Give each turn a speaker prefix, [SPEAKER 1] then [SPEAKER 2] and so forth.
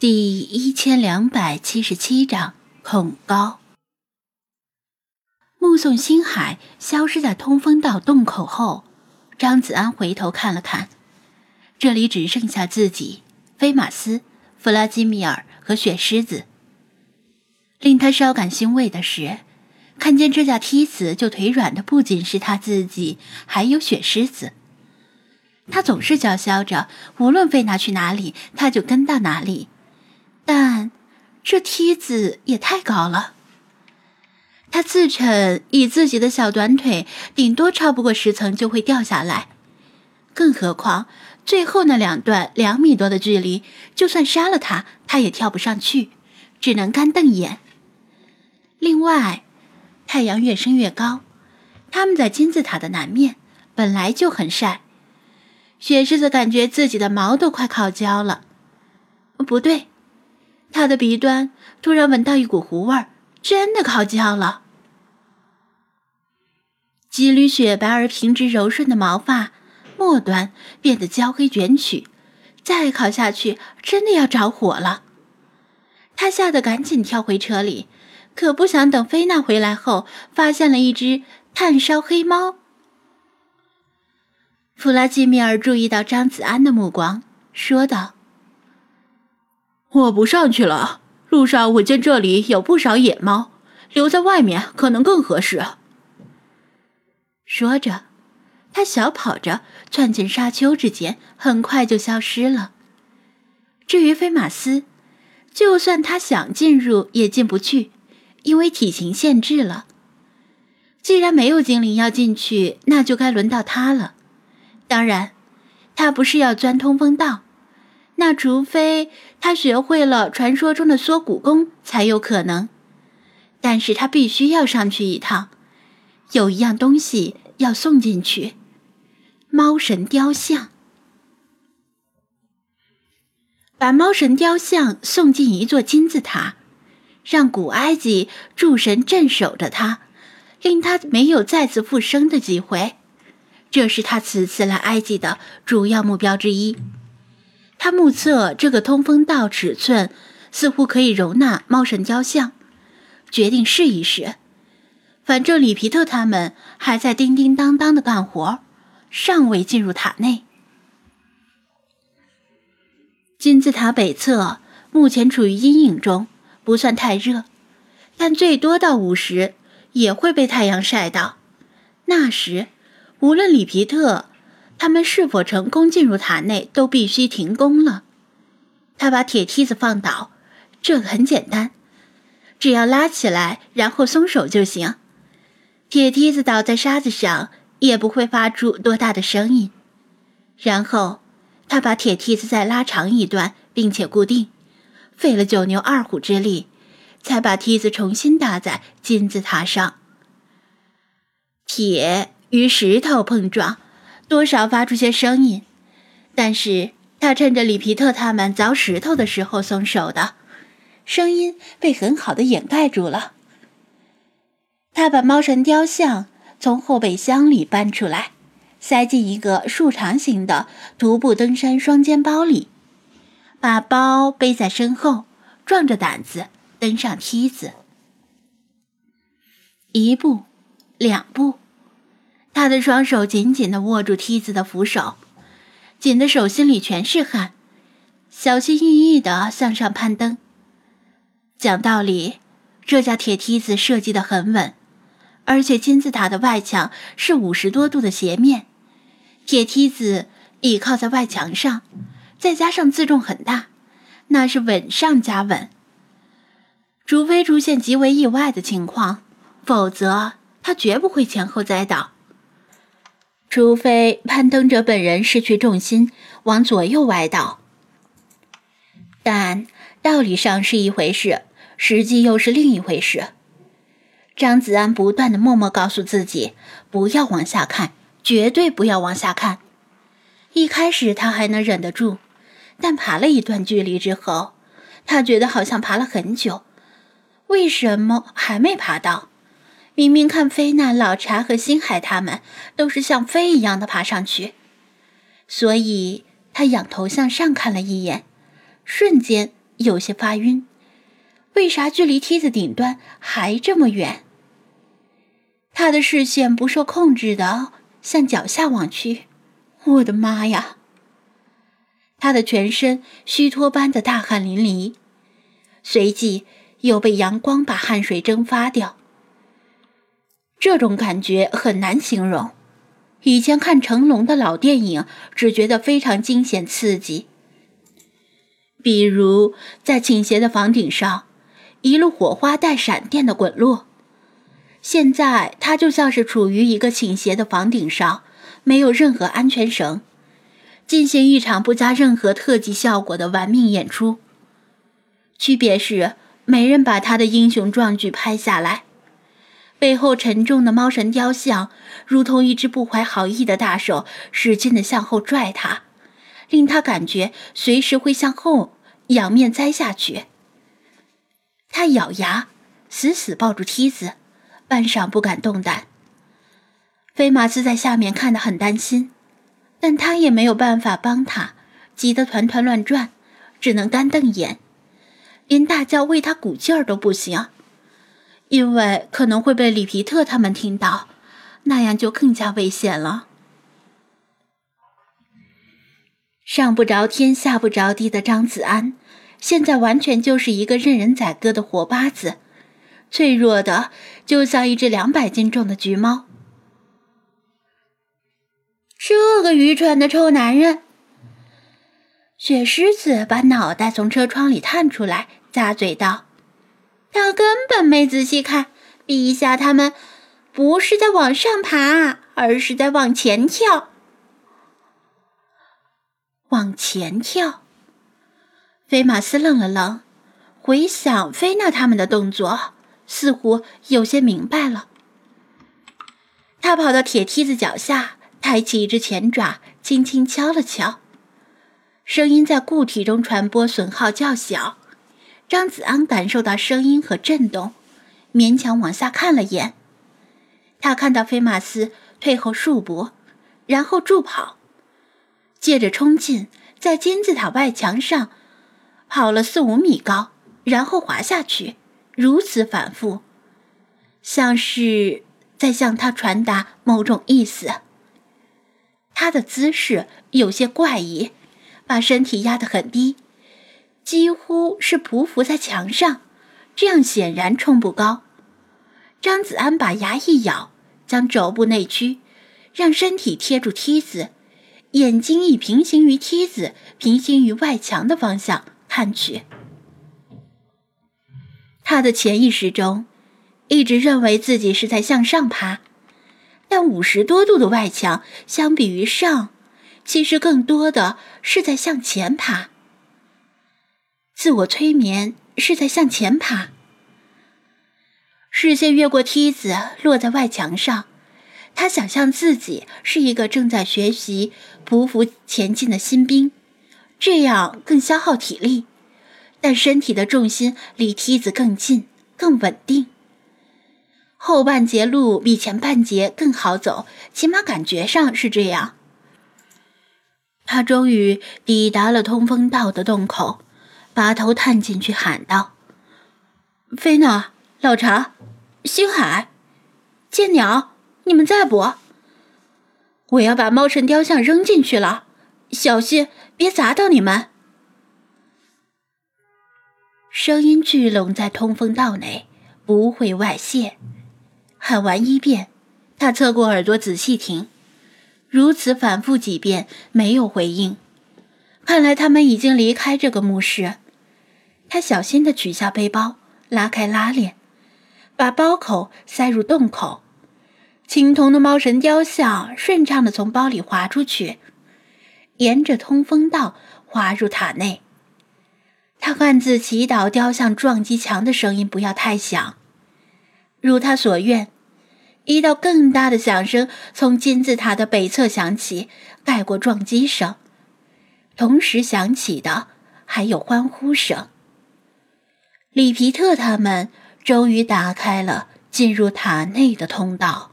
[SPEAKER 1] 第一千两百七十七章恐高。目送星海消失在通风道洞口后，张子安回头看了看，这里只剩下自己、菲马斯、弗拉基米尔和雪狮子。令他稍感欣慰的是，看见这架梯子就腿软的不仅是他自己，还有雪狮子。他总是叫嚣着，无论飞拿去哪里，他就跟到哪里。但这梯子也太高了，他自称以自己的小短腿，顶多超不过十层就会掉下来。更何况最后那两段两米多的距离，就算杀了他，他也跳不上去，只能干瞪眼。另外，太阳越升越高，他们在金字塔的南面本来就很晒，雪狮子感觉自己的毛都快烤焦了。不对。他的鼻端突然闻到一股糊味儿，真的烤焦了。几缕雪白而平直柔顺的毛发，末端变得焦黑卷曲，再烤下去真的要着火了。他吓得赶紧跳回车里，可不想等菲娜回来后，发现了一只炭烧黑猫。弗拉基米尔注意到张子安的目光，说道。
[SPEAKER 2] 我不上去了。路上我见这里有不少野猫，留在外面可能更合适。
[SPEAKER 1] 说着，他小跑着窜进沙丘之间，很快就消失了。至于菲马斯，就算他想进入也进不去，因为体型限制了。既然没有精灵要进去，那就该轮到他了。当然，他不是要钻通风道。那除非他学会了传说中的缩骨功才有可能，但是他必须要上去一趟。有一样东西要送进去，猫神雕像。把猫神雕像送进一座金字塔，让古埃及诸神镇守着它，令他没有再次复生的机会。这是他此次来埃及的主要目标之一。他目测这个通风道尺寸似乎可以容纳猫神雕像，决定试一试。反正里皮特他们还在叮叮当当的干活，尚未进入塔内。金字塔北侧目前处于阴影中，不算太热，但最多到午时也会被太阳晒到。那时，无论里皮特。他们是否成功进入塔内，都必须停工了。他把铁梯子放倒，这个很简单，只要拉起来，然后松手就行。铁梯子倒在沙子上，也不会发出多大的声音。然后，他把铁梯子再拉长一段，并且固定，费了九牛二虎之力，才把梯子重新搭在金字塔上。铁与石头碰撞。多少发出些声音，但是他趁着里皮特他们凿石头的时候松手的，声音被很好的掩盖住了。他把猫神雕像从后备箱里搬出来，塞进一个竖长形的徒步登山双肩包里，把包背在身后，壮着胆子登上梯子。一步，两步。他的双手紧紧地握住梯子的扶手，紧的手心里全是汗，小心翼翼地向上攀登。讲道理，这架铁梯子设计得很稳，而且金字塔的外墙是五十多度的斜面，铁梯子倚靠在外墙上，再加上自重很大，那是稳上加稳。除非出现极为意外的情况，否则他绝不会前后栽倒。除非攀登者本人失去重心，往左右歪倒，但道理上是一回事，实际又是另一回事。张子安不断的默默告诉自己，不要往下看，绝对不要往下看。一开始他还能忍得住，但爬了一段距离之后，他觉得好像爬了很久，为什么还没爬到？明明看菲娜、老查和星海他们都是像飞一样的爬上去，所以他仰头向上看了一眼，瞬间有些发晕。为啥距离梯子顶端还这么远？他的视线不受控制的向脚下望去。我的妈呀！他的全身虚脱般的大汗淋漓，随即又被阳光把汗水蒸发掉。这种感觉很难形容。以前看成龙的老电影，只觉得非常惊险刺激，比如在倾斜的房顶上，一路火花带闪电的滚落。现在他就像是处于一个倾斜的房顶上，没有任何安全绳，进行一场不加任何特技效果的玩命演出。区别是，没人把他的英雄壮举拍下来。背后沉重的猫神雕像，如同一只不怀好意的大手，使劲的向后拽他，令他感觉随时会向后仰面栽下去。他咬牙，死死抱住梯子，半晌不敢动弹。菲马斯在下面看得很担心，但他也没有办法帮他，急得团团乱转，只能干瞪眼，连大叫为他鼓劲儿都不行。因为可能会被里皮特他们听到，那样就更加危险了。上不着天下不着地的张子安，现在完全就是一个任人宰割的活靶子，脆弱的就像一只两百斤重的橘猫。这个愚蠢的臭男人！雪狮子把脑袋从车窗里探出来，咂嘴道。他根本没仔细看，陛下他们不是在往上爬，而是在往前跳。往前跳。菲马斯愣了愣，回想菲娜他们的动作，似乎有些明白了。他跑到铁梯子脚下，抬起一只前爪，轻轻敲了敲，声音在固体中传播，损耗较小。张子安感受到声音和震动，勉强往下看了眼。他看到菲马斯退后数步，然后助跑，接着冲进，在金字塔外墙上跑了四五米高，然后滑下去，如此反复，像是在向他传达某种意思。他的姿势有些怪异，把身体压得很低。几乎是匍匐在墙上，这样显然冲不高。张子安把牙一咬，将肘部内屈，让身体贴住梯子，眼睛以平行于梯子、平行于外墙的方向看去。他的潜意识中一直认为自己是在向上爬，但五十多度的外墙相比于上，其实更多的是在向前爬。自我催眠是在向前爬，视线越过梯子，落在外墙上。他想象自己是一个正在学习匍匐前进的新兵，这样更消耗体力，但身体的重心离梯子更近、更稳定。后半截路比前半截更好走，起码感觉上是这样。他终于抵达了通风道的洞口。把头探进去，喊道：“菲娜、老查、星海、剑鸟，你们在不？我要把猫神雕像扔进去了，小心别砸到你们。”声音聚拢在通风道内，不会外泄。喊完一遍，他侧过耳朵仔细听，如此反复几遍，没有回应。看来他们已经离开这个墓室。他小心地取下背包，拉开拉链，把包口塞入洞口。青铜的猫神雕像顺畅地从包里滑出去，沿着通风道滑入塔内。他暗自祈祷雕像撞击墙的声音不要太响。如他所愿，一道更大的响声从金字塔的北侧响起，盖过撞击声。同时响起的还有欢呼声。里皮特他们终于打开了进入塔内的通道。